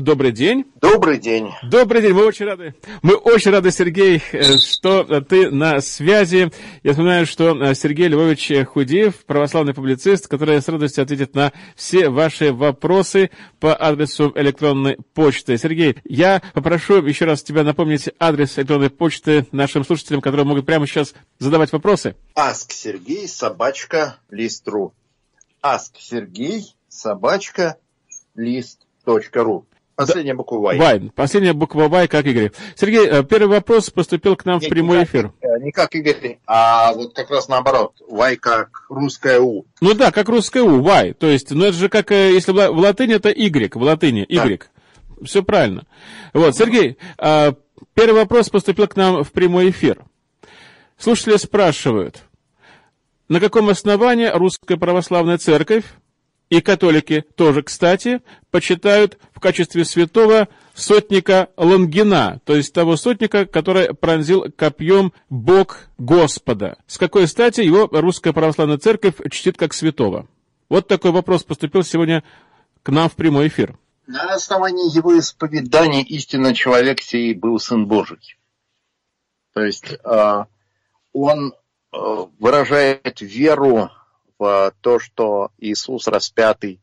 добрый день. Добрый день. Добрый день, мы очень рады. Мы очень рады, Сергей, э, что ты на связи. Я знаю, что э, Сергей Львович Худеев, православный публицист, который с радостью ответит на все ваши вопросы по адресу электронной почты. Сергей, я попрошу еще раз тебя напомнить адрес электронной почты нашим слушателям, которые могут прямо сейчас задавать вопросы. Ask Сергей, собачка, лист.ру. Ask Сергей, собачка, лист.ру. Последняя буква Y. Y. Последняя буква Y, как Игорь. Сергей, э, первый вопрос поступил к нам Нет, в прямой не эфир. Как, не как Игорь, а вот как раз наоборот. Y как русская У. Ну да, как русская У, Y. То есть, ну это же как, э, если в латыни это Y, в латыни Y. Да. Все правильно. Вот, Сергей, первый вопрос поступил к нам в прямой эфир. Слушатели спрашивают, на каком основании Русская Православная Церковь и католики тоже, кстати, почитают в качестве святого сотника Лангина, то есть того сотника, который пронзил копьем Бог Господа. С какой стати его Русская Православная Церковь чтит как святого? Вот такой вопрос поступил сегодня к нам в прямой эфир. На основании его исповедания истинно человек сей был Сын Божий. То есть э, он э, выражает веру в то, что Иисус распятый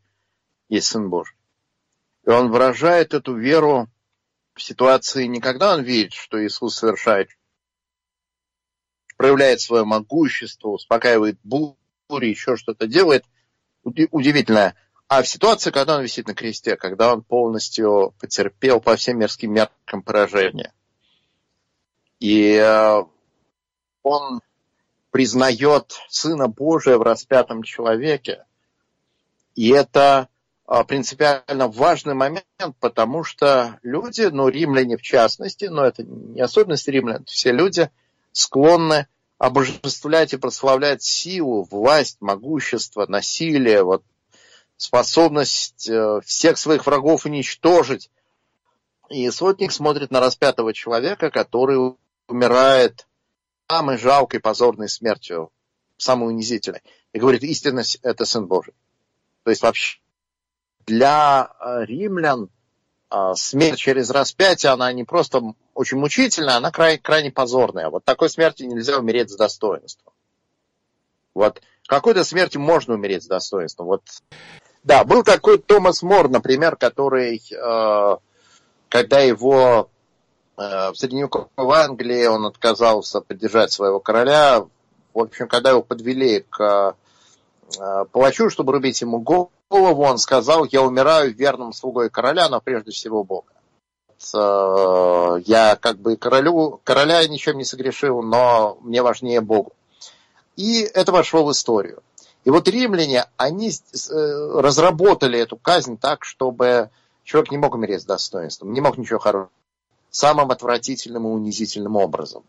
есть Сын Божий. И он выражает эту веру в ситуации не когда он видит, что Иисус совершает, проявляет свое могущество, успокаивает бури, еще что-то делает, удивительное, а в ситуации, когда он висит на кресте, когда он полностью потерпел по всем мирским меркам поражение. И э, он признает Сына Божия в распятом человеке. И это а, принципиально важный момент, потому что люди, ну, римляне в частности, но это не особенность римлян, все люди склонны обожествлять и прославлять силу, власть, могущество, насилие, вот, способность э, всех своих врагов уничтожить. И сотник смотрит на распятого человека, который умирает самой жалкой, позорной смертью, самой унизительной. И говорит, истинность – это Сын Божий. То есть вообще для э, римлян э, смерть через распятие, она не просто очень мучительная, она крайне, крайне позорная. Вот такой смерти нельзя умереть с достоинством. Вот какой-то смерти можно умереть с достоинством. Вот. Да, был такой Томас Мор, например, который, э, когда его в средневековой Англии он отказался поддержать своего короля. В общем, когда его подвели к э, палачу, чтобы рубить ему голову, он сказал, я умираю верным слугой короля, но прежде всего Бога. Э, я как бы королю, короля ничем не согрешил, но мне важнее Богу. И это вошло в историю. И вот римляне, они разработали эту казнь так, чтобы человек не мог умереть с достоинством, не мог ничего хорошего самым отвратительным и унизительным образом.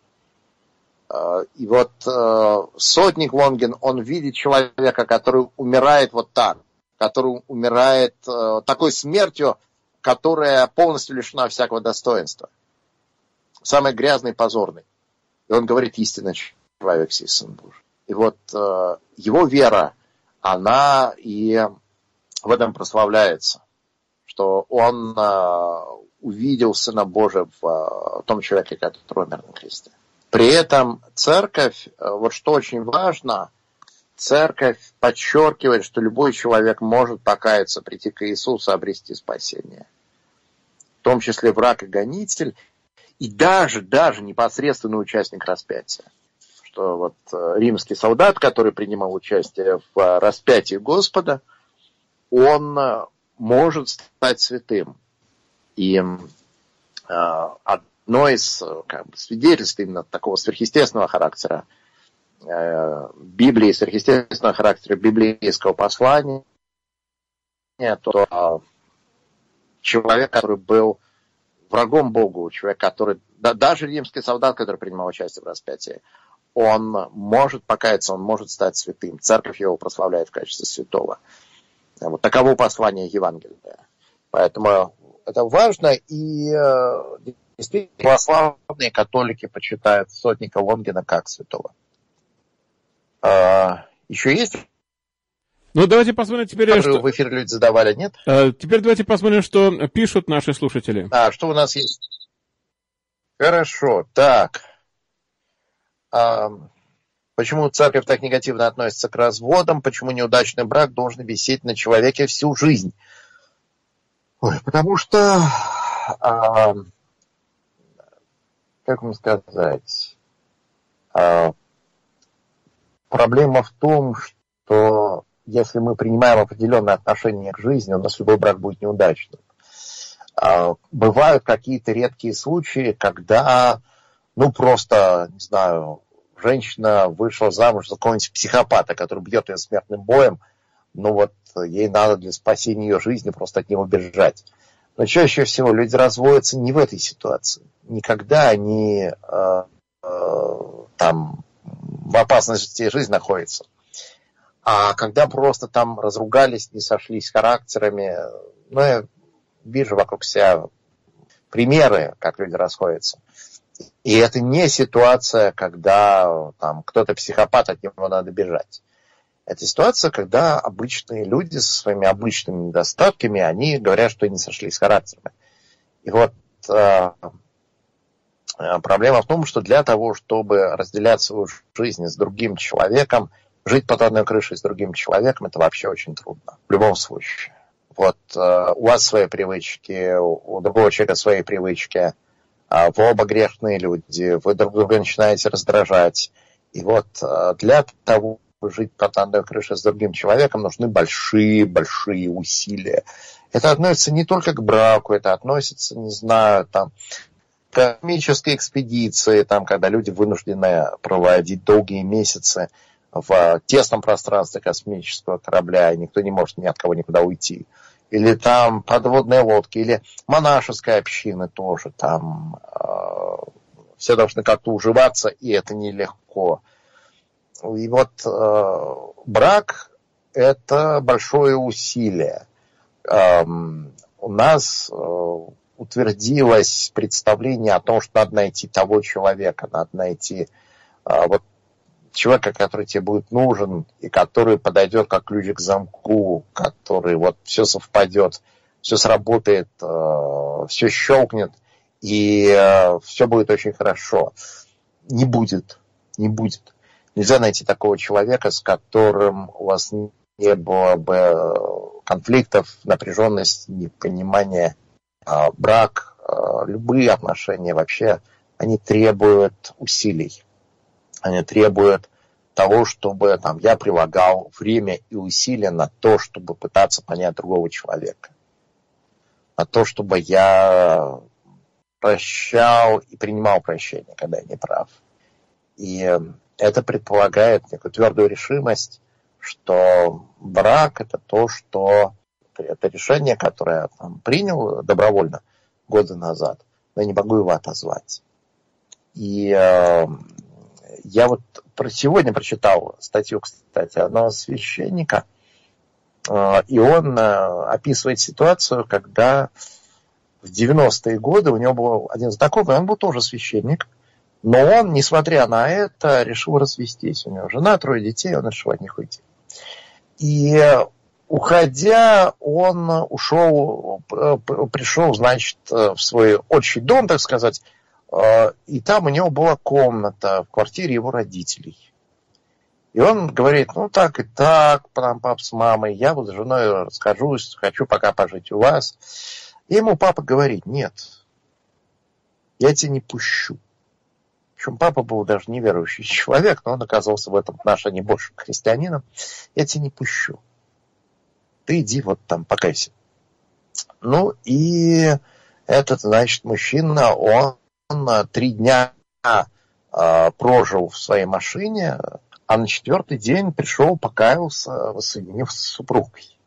А, и вот а, сотник Лонгин, он видит человека, который умирает вот так, который умирает а, такой смертью, которая полностью лишена всякого достоинства. Самый грязный, позорный. И он говорит, истинно человек сей сын Божий. И вот его вера, она и в этом прославляется, что он увидел Сына Божия в, в том человеке, который умер на кресте. При этом церковь, э, вот что очень важно, церковь подчеркивает, что любой человек может покаяться, прийти к Иисусу, обрести спасение. В том числе враг и гонитель, и даже, даже непосредственный участник распятия. Что вот э, римский солдат, который принимал участие в э, распятии Господа, он может стать святым. И э, одно из как бы, свидетельств именно такого сверхъестественного характера э, Библии, сверхъестественного характера библейского послания, то э, человек, который был врагом Богу, человек, который, да, даже римский солдат, который принимал участие в распятии, он может покаяться, он может стать святым. Церковь его прославляет в качестве святого. Вот таково послание Евангелия. Поэтому это важно, и э, действительно православные католики почитают сотника Лонгина как святого. А, еще есть Ну, давайте посмотрим теперь... Что... в эфире люди задавали, нет? А, теперь давайте посмотрим, что пишут наши слушатели. А, что у нас есть? Хорошо, так. А, почему церковь так негативно относится к разводам? Почему неудачный брак должен висеть на человеке всю жизнь? Ой, потому что... А, как вам сказать? А, проблема в том, что если мы принимаем определенное отношение к жизни, у нас любой брак будет неудачным. А, бывают какие-то редкие случаи, когда, ну, просто, не знаю, женщина вышла замуж за какого-нибудь психопата, который бьет ее смертным боем, ну вот ей надо для спасения ее жизни просто от него бежать. Но чаще всего люди разводятся не в этой ситуации. Никогда они э, э, там в опасности жизни находятся. А когда просто там разругались, не сошлись характерами, ну, я вижу вокруг себя примеры, как люди расходятся. И это не ситуация, когда там кто-то психопат, от него надо бежать. Это ситуация, когда обычные люди со своими обычными недостатками, они говорят, что не сошлись характерами. И вот э, э, проблема в том, что для того, чтобы разделять свою жизнь с другим человеком, жить под одной крышей с другим человеком, это вообще очень трудно. В любом случае. Вот э, у вас свои привычки, у другого человека свои привычки, э, вы оба грешные люди, вы друг друга начинаете раздражать. И вот для того, жить под одной крышей с другим человеком, нужны большие-большие усилия. Это относится не только к браку, это относится, не знаю, там, к космической экспедиции, там, когда люди вынуждены проводить долгие месяцы в тесном пространстве космического корабля, и никто не может ни от кого никуда уйти. Или там подводные лодки, или монашеская община тоже. Там э, все должны как-то уживаться, и это нелегко. И вот э, брак – это большое усилие. Эм, у нас э, утвердилось представление о том, что надо найти того человека, надо найти э, вот человека, который тебе будет нужен, и который подойдет как ключик к замку, который вот все совпадет, все сработает, э, все щелкнет, и э, все будет очень хорошо. Не будет, не будет. Нельзя найти такого человека, с которым у вас не было бы конфликтов, напряженность, непонимания, э, брак, любые отношения вообще, они требуют усилий они требуют того, чтобы там, я прилагал время и усилия на то, чтобы пытаться понять другого человека. На то, чтобы я прощал и принимал прощение, когда я не прав. И это предполагает некую твердую решимость, что брак это то, что это решение, которое я там, принял добровольно годы назад, но я не могу его отозвать. И э, я вот про сегодня прочитал статью, кстати, одного священника, э, и он э, описывает ситуацию, когда в 90-е годы у него был один знакомый, он был тоже священник, но он, несмотря на это, решил развестись. У него жена, трое детей, он решил от них уйти. И уходя, он ушел, э, пришел, значит, в свой отчий дом, так сказать, а, и там у него была комната в квартире его родителей. И он говорит, ну так и так, там пап с мамой, я вот с женой расскажусь, хочу пока пожить у вас. И ему папа говорит, нет, я тебя не пущу. Причем папа был даже неверующий человек, но он оказался в этом отношении больше христианином. Я тебя не пущу. Ты иди вот там покайся. Ну и этот, значит, мужчина, он он три дня а, прожил в своей машине, а на четвертый день пришел, покаялся, воссоединился с супругой.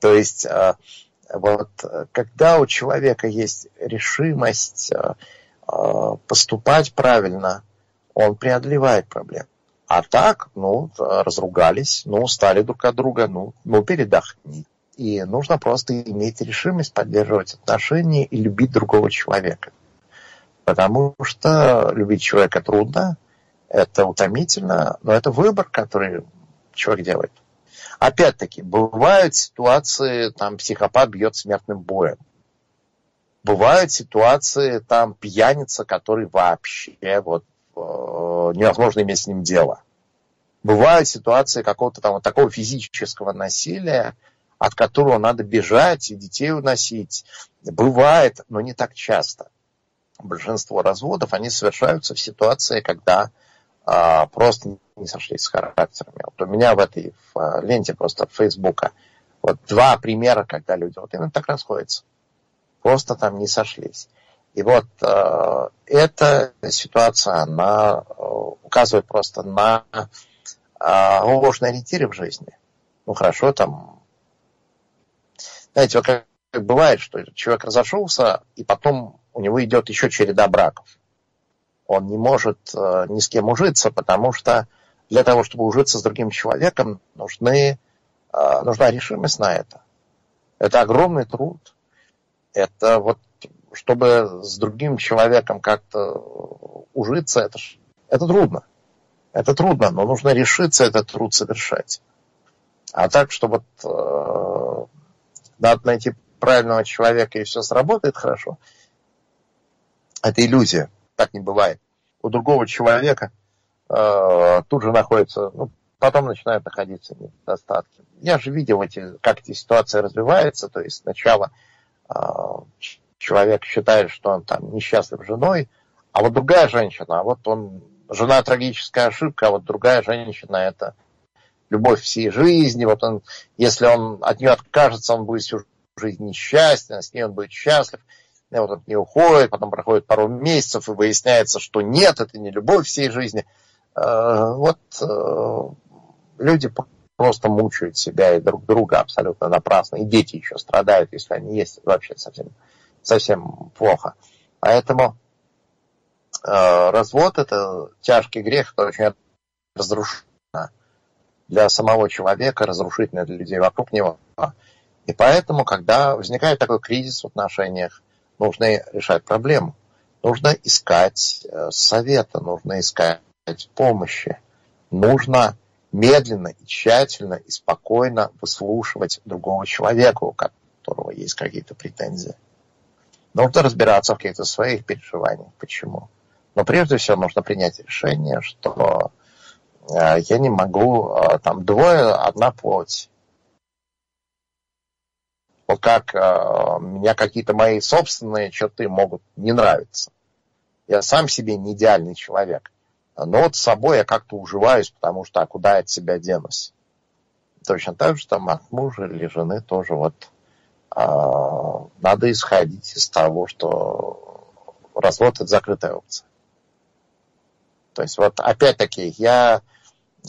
То есть а, вот когда у человека есть решимость а, поступать правильно, он преодолевает проблемы. А так, ну, разругались, ну, устали друг от друга, ну, ну, передохни. И нужно просто иметь решимость поддерживать отношения и любить другого человека. Потому что любить человека трудно, это утомительно, но это выбор, который человек делает. Опять-таки, бывают ситуации, там психопат бьет смертным боем. Бывают ситуации, там пьяница, который вообще вот э, невозможно иметь с ним дело. Бывают ситуации какого-то там вот такого физического насилия, от которого надо бежать и детей уносить. Бывает, но не так часто. Большинство разводов, они совершаются в ситуации, когда а, просто не сошлись с характерами. Вот у меня в этой в а, ленте просто Фейсбука вот два примера, когда люди вот именно так расходятся. Просто там не сошлись. И вот э, эта ситуация, она э, указывает просто на э, ложные ориентиры в жизни. Ну хорошо, там, знаете, вот как, как бывает, что человек разошелся, и потом у него идет еще череда браков он не может э, ни с кем ужиться, потому что для того, чтобы ужиться с другим человеком, нужны, э, нужна решимость на это. Это огромный труд. Это вот, чтобы с другим человеком как-то ужиться, это, это трудно. Это трудно, но нужно решиться этот труд совершать. А так, что вот э, надо найти правильного человека и все сработает хорошо, это иллюзия так не бывает. У другого человека э, тут же находится, ну, потом начинают находиться недостатки. Я же видел, эти, как эти ситуации развиваются, то есть сначала э, человек считает, что он там несчастлив женой, а вот другая женщина, а вот он, жена трагическая ошибка, а вот другая женщина это любовь всей жизни, вот он, если он от нее откажется, он будет всю жизнь несчастен, с ней он будет счастлив и вот он не уходит, потом проходит пару месяцев, и выясняется, что нет, это не любовь всей жизни. Э, вот э, люди просто мучают себя и друг друга абсолютно напрасно. И дети еще страдают, если они есть. Вообще совсем, совсем плохо. Поэтому э, развод это тяжкий грех, это очень разрушительно для самого человека, разрушительно для людей вокруг него. И поэтому, когда возникает такой кризис в отношениях, нужно решать проблему. Нужно искать э, совета, нужно искать помощи. Нужно медленно и тщательно и спокойно выслушивать другого человека, у которого есть какие-то претензии. Нужно разбираться в каких-то своих переживаниях. Почему? Но прежде всего нужно принять решение, что э, я не могу, э, там двое, одна плоть вот как э, меня какие-то мои собственные черты могут не нравиться. Я сам себе не идеальный человек. Но вот с собой я как-то уживаюсь, потому что а куда я от себя денусь? Точно так же там от мужа или жены тоже вот э, надо исходить из того, что развод это закрытая опция. То есть вот опять-таки я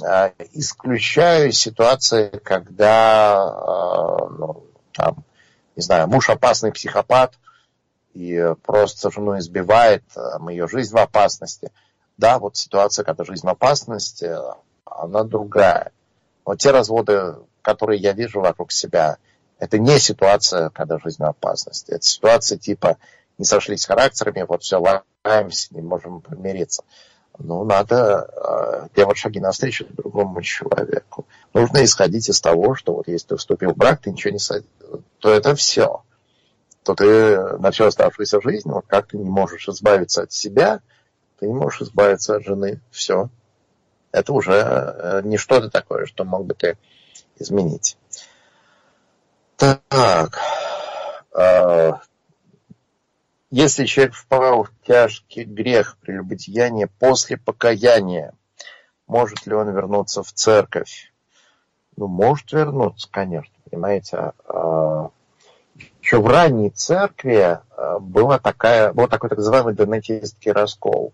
э, исключаю ситуации, когда э, ну, там, не знаю, муж опасный психопат и просто жену избивает, там, ее жизнь в опасности. Да, вот ситуация, когда жизнь в опасности, она другая. Вот те разводы, которые я вижу вокруг себя, это не ситуация, когда жизнь в опасности. Это ситуация типа не сошлись характерами, вот все, лаемся, не можем помириться ну, надо э, делать шаги навстречу другому человеку. Нужно исходить из того, что вот если ты вступил в брак, ты ничего не садишь, то это все. То ты на всю оставшуюся жизнь, вот как ты не можешь избавиться от себя, ты не можешь избавиться от жены. Все. Это уже э, не что-то такое, что мог бы ты изменить. Так. Э, если человек впал в тяжкий грех прелюбодеяния после покаяния, может ли он вернуться в церковь? Ну, может вернуться, конечно, понимаете. А, Еще в ранней церкви а, была такая, был такой так называемый донатистский раскол.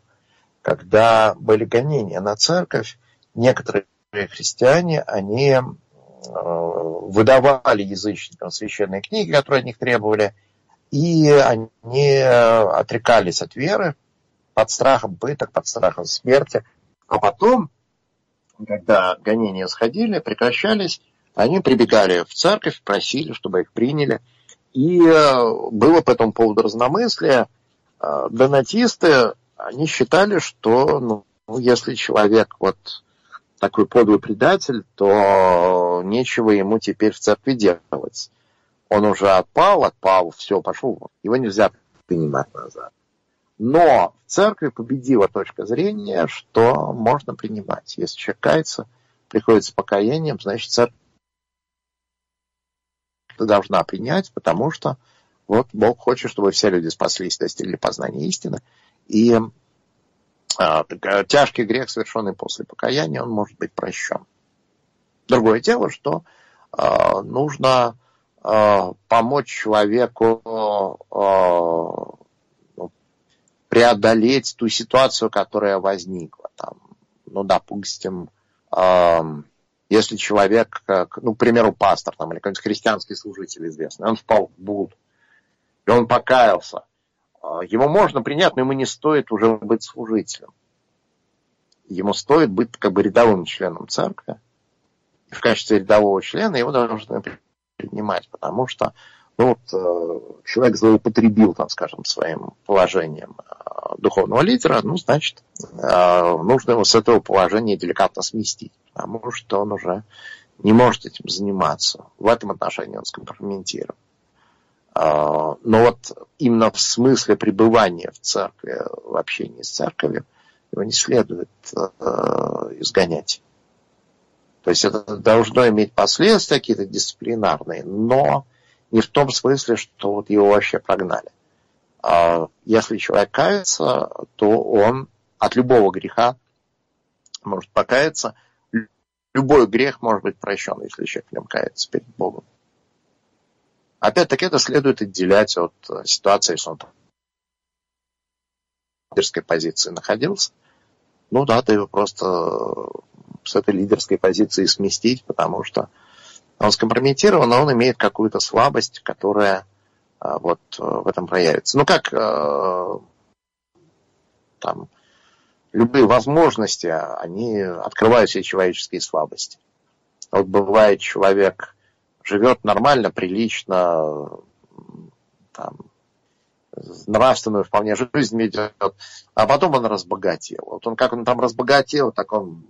Когда были гонения на церковь, некоторые христиане, они а, выдавали язычникам священные книги, которые от них требовали, и они отрекались от веры под страхом пыток, под страхом смерти. А потом, когда гонения сходили, прекращались, они прибегали в церковь, просили, чтобы их приняли. И э, было по этому поводу разномыслие. Э, донатисты, они считали, что ну, если человек вот такой подлый предатель, то нечего ему теперь в церкви делать. Он уже отпал, отпал, все, пошел. Его нельзя принимать назад. Но в церкви победила точка зрения, что можно принимать. Если человек кается, приходит с покаянием, значит, церковь должна принять, потому что вот Бог хочет, чтобы все люди спаслись, достигли познания истины. И а, тяжкий грех, совершенный после покаяния, он может быть прощен. Другое дело, что а, нужно а, помочь человеку ну, преодолеть ту ситуацию, которая возникла. Там, ну, допустим, если человек, ну, к примеру, пастор там, или какой-нибудь христианский служитель известный, он впал в блуд, и он покаялся, его можно принять, но ему не стоит уже быть служителем. Ему стоит быть как бы рядовым членом церкви. И в качестве рядового члена его должны принимать, потому что ну, вот, э, человек злоупотребил, там, скажем, своим положением э, духовного лидера, ну, значит, э, нужно его с этого положения деликатно сместить, потому что он уже не может этим заниматься. В этом отношении он скомпрометирован. А, но вот именно в смысле пребывания в церкви, в общении с церковью, его не следует э, изгонять. То есть это должно иметь последствия какие-то дисциплинарные, но не в том смысле, что вот его вообще прогнали. А если человек кается, то он от любого греха может покаяться. Любой грех может быть прощен, если человек в нем кается перед Богом. Опять-таки это следует отделять от э, ситуации, что он в лидерской позиции находился. Ну да, ты его просто э, с этой лидерской позиции сместить, потому что он скомпрометирован, но он имеет какую-то слабость, которая э, вот в этом проявится. Ну как там любые возможности, они открывают все человеческие слабости. Вот бывает человек живет нормально, прилично, там, нравственную вполне жизнь ведет, а потом он разбогател. Вот он как он там разбогател, так он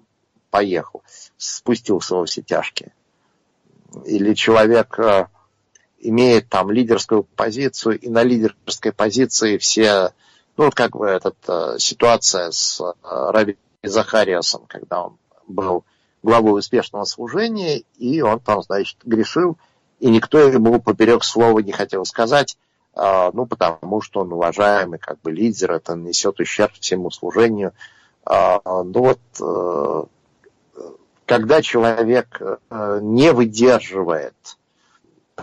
поехал, спустился во все тяжкие. Или человек э, имеет там лидерскую позицию, и на лидерской позиции все, ну вот как бы эта э, ситуация с э, Раби Захариасом, когда он был главой успешного служения, и он там, значит, грешил, и никто ему поперек слова не хотел сказать, а, ну, потому что он уважаемый как бы лидер, это несет ущерб всему служению. А, ну вот, э, когда человек э, не выдерживает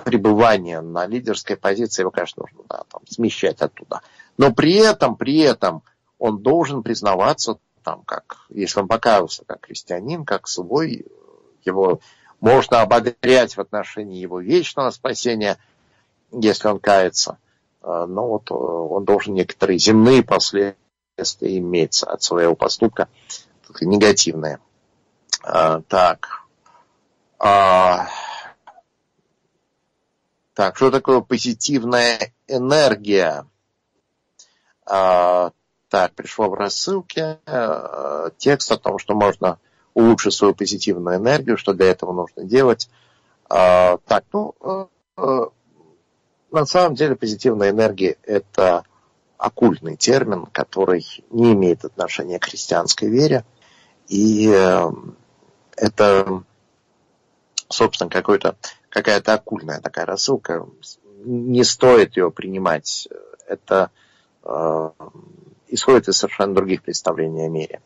пребывания на лидерской позиции, его, конечно, нужно да, там, смещать оттуда. Но при этом, при этом он должен признаваться там, как, если он покаялся как христианин, как свой, его можно ободрять в отношении его вечного спасения, если он кается. А, но вот э, он должен некоторые земные последствия иметь от своего поступка, негативные. А, так. А, так, что такое позитивная энергия? Так, пришло в рассылке э, текст о том, что можно улучшить свою позитивную энергию, что для этого нужно делать. Э, так, ну, э, э, на самом деле позитивная энергия – это оккультный термин, который не имеет отношения к христианской вере. И э, это, собственно, какой-то, какая-то оккультная такая рассылка. Не стоит ее принимать. Это э, исходит из совершенно других представлений о мире.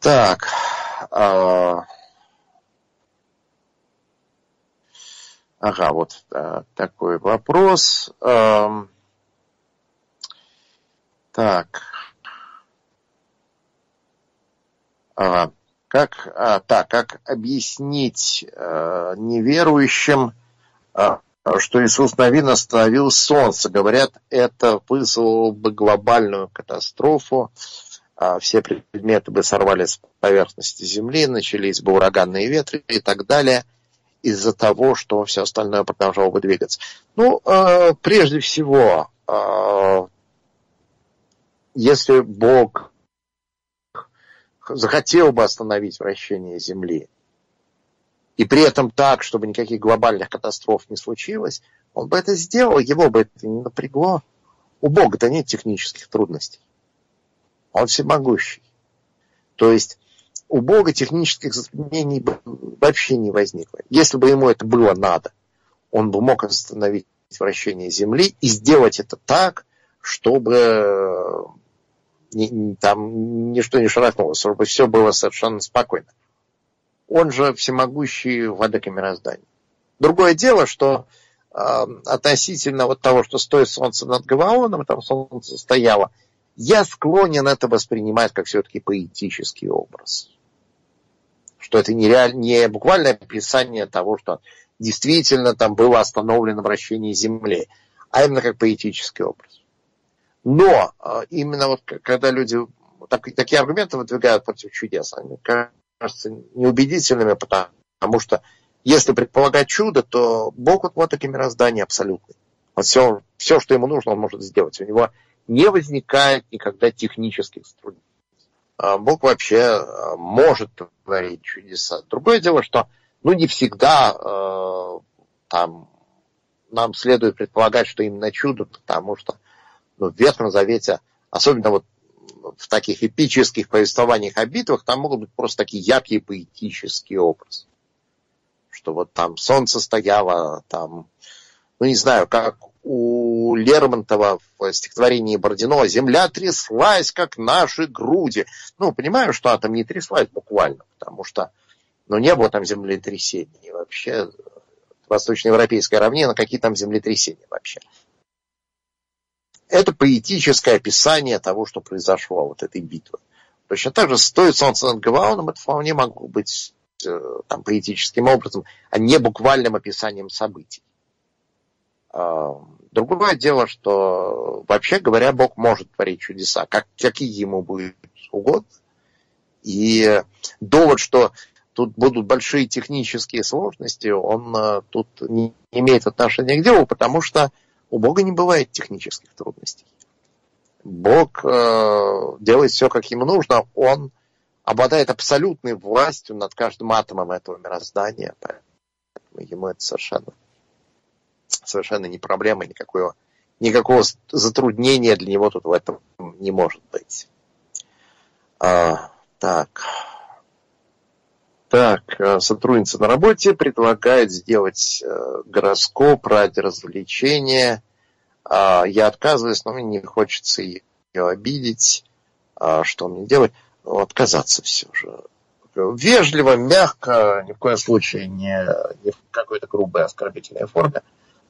Так. Э, ага, вот э, такой вопрос. Так. Ага. Как, а, так, как объяснить э, неверующим, э, что Иисус Навин остановил солнце. Говорят, это вызвало бы глобальную катастрофу. А все предметы бы сорвались с поверхности Земли, начались бы ураганные ветры и так далее из-за того, что все остальное продолжало бы двигаться. Ну, э, прежде всего, э, если Бог захотел бы остановить вращение Земли, и при этом так, чтобы никаких глобальных катастроф не случилось, он бы это сделал, его бы это не напрягло. У Бога-то нет технических трудностей. Он всемогущий. То есть у Бога технических затруднений вообще не возникло. Если бы ему это было надо, он бы мог остановить вращение Земли и сделать это так, чтобы ни, там ничто не шарахнулось, чтобы все было совершенно спокойно. Он же всемогущий владыка мироздания. Другое дело, что э, относительно вот того, что стоит солнце над Гаваоном, там солнце стояло, я склонен это воспринимать как все-таки поэтический образ. Что это не, реаль... не буквальное описание того, что действительно там было остановлено вращение Земли, а именно как поэтический образ. Но э, именно вот когда люди так, такие аргументы выдвигают против чудес, они кажутся неубедительными, потому, что если предполагать чудо, то Бог вот, вот такое мироздание абсолютный. Вот все, все, что ему нужно, он может сделать. У него не возникает никогда технических трудностей. А Бог вообще э, может творить чудеса. Другое дело, что ну, не всегда э, там нам следует предполагать, что именно чудо, потому что ну, в Ветхом Завете, особенно вот в таких эпических повествованиях о битвах, там могут быть просто такие яркие поэтические образы. Что вот там солнце стояло, там, ну не знаю, как у Лермонтова в стихотворении Бородино «Земля тряслась, как наши груди». Ну, понимаю, что она там не тряслась буквально, потому что ну, не было там землетрясений. Вообще, восточноевропейская равнина, какие там землетрясения вообще. Это поэтическое описание того, что произошло, вот этой битвы. Точно так же стоит солнце над Гаваоном, это вполне могло быть э, там, поэтическим образом, а не буквальным описанием событий. Другое дело, что вообще говоря, Бог может творить чудеса, как, какие ему будет угодно. И довод, что тут будут большие технические сложности, он э, тут не имеет отношения к делу, потому что у Бога не бывает технических трудностей. Бог э, делает все, как ему нужно. Он обладает абсолютной властью над каждым атомом этого мироздания. Поэтому ему это совершенно, совершенно не проблема, никакого, никакого затруднения для него тут в этом не может быть. А, так. Так, э, сотрудница на работе предлагает сделать э, гороскоп ради развлечения. А, я отказываюсь, но мне не хочется ее обидеть. А, что мне делать? Ну, отказаться все же. Вежливо, мягко, ни в коем случае не, не в какой-то грубой оскорбительной форме.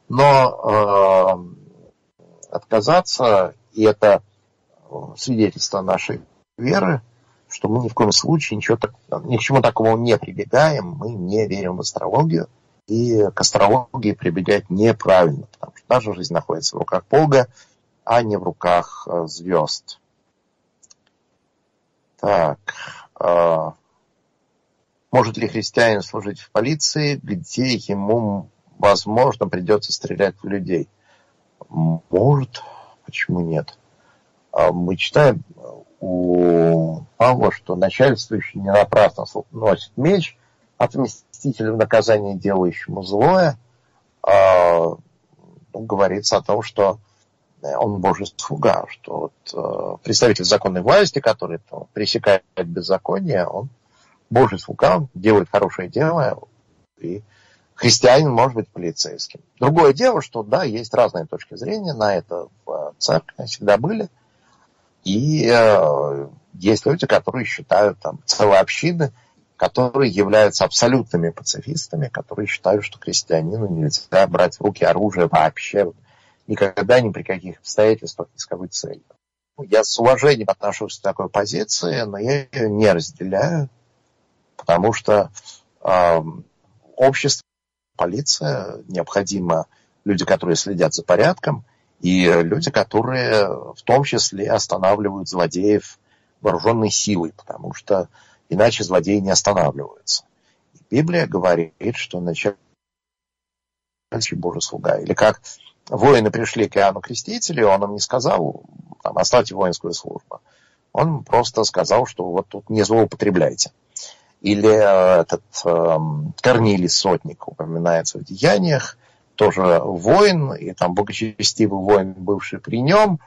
Но э, отказаться, и это свидетельство нашей веры, что мы ни в коем случае ничего так, ни к чему такому не прибегаем, мы не верим в астрологию, и к астрологии прибегать неправильно, потому что наша жизнь находится в руках Бога, а не в руках э, звезд. Так. Э, может ли христианин служить в полиции, где ему, возможно, придется стрелять в людей? Может. Почему нет? А мы читаем у Павла, что начальствующий не напрасно носит меч, отместителю наказания, делающему злое, э, говорится о том, что он Божий слуга, что вот, э, представитель законной власти, который там, пресекает беззаконие, он Божий слуга, он делает хорошее дело, и христианин может быть полицейским. Другое дело, что да, есть разные точки зрения на это в церкви, всегда были – и э, есть люди, которые считают там целые общины, которые являются абсолютными пацифистами, которые считают, что крестьянину нельзя брать в руки оружие вообще, никогда, ни при каких обстоятельствах, ни с какой целью. Я с уважением отношусь к такой позиции, но я ее не разделяю, потому что э, общество, полиция, необходимо люди, которые следят за порядком, и люди, которые в том числе останавливают злодеев вооруженной силой, потому что иначе злодеи не останавливаются. И Библия говорит, что начальник Божий слуга. Или как воины пришли к Иоанну Крестителю, он им не сказал, там, оставьте воинскую службу. Он просто сказал, что вот тут не злоупотребляйте. Или э, этот э, Корнилий Сотник упоминается в деяниях, тоже воин, и там богочестивый воин, бывший при нем,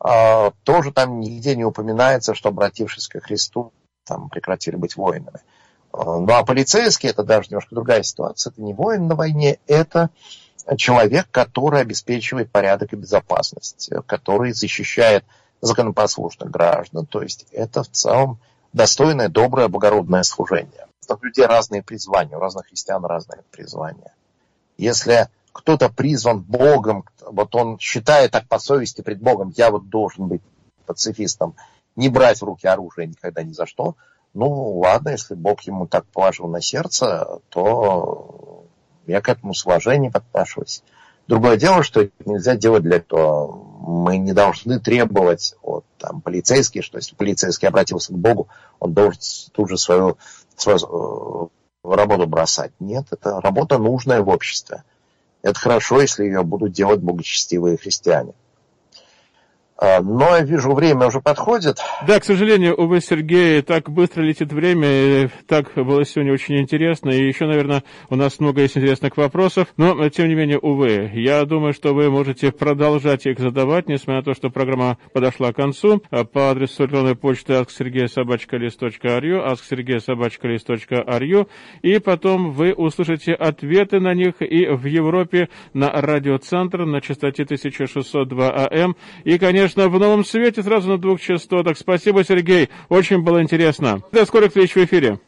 э, тоже там нигде не упоминается, что, обратившись ко Христу, там прекратили быть воинами. Э, ну а полицейский это даже немножко другая ситуация. Это не воин на войне, это человек, который обеспечивает порядок и безопасность, который защищает законопослушных граждан. То есть это в целом достойное, доброе, благородное служение. У людей разные призвания, у разных христиан разные призвания. Если кто-то призван Богом, вот он считает так по совести пред Богом, я вот должен быть пацифистом, не брать в руки оружие никогда ни за что, ну ладно, если Бог ему так положил на сердце, то я к этому с уважением отношусь. Другое дело, что нельзя делать для этого. Мы не должны требовать от там, полицейских, что если полицейский обратился к Богу, он должен тут же свою, свою э, работу бросать. Нет, это работа нужная в обществе. Это хорошо, если ее будут делать богочестивые христиане. А, но я вижу, время уже подходит. Да, к сожалению, увы, Сергей, так быстро летит время, и так было сегодня очень интересно, и еще, наверное, у нас много есть интересных вопросов, но, тем не менее, увы, я думаю, что вы можете продолжать их задавать, несмотря на то, что программа подошла к концу, а, по адресу электронной почты asksergeysobachkalist.ru, asksergeysobachkalist.ru, и потом вы услышите ответы на них и в Европе на радиоцентр на частоте 1602 АМ, и, конечно, конечно, в новом свете сразу на двух частотах. Спасибо, Сергей. Очень было интересно. До скорых встреч в эфире.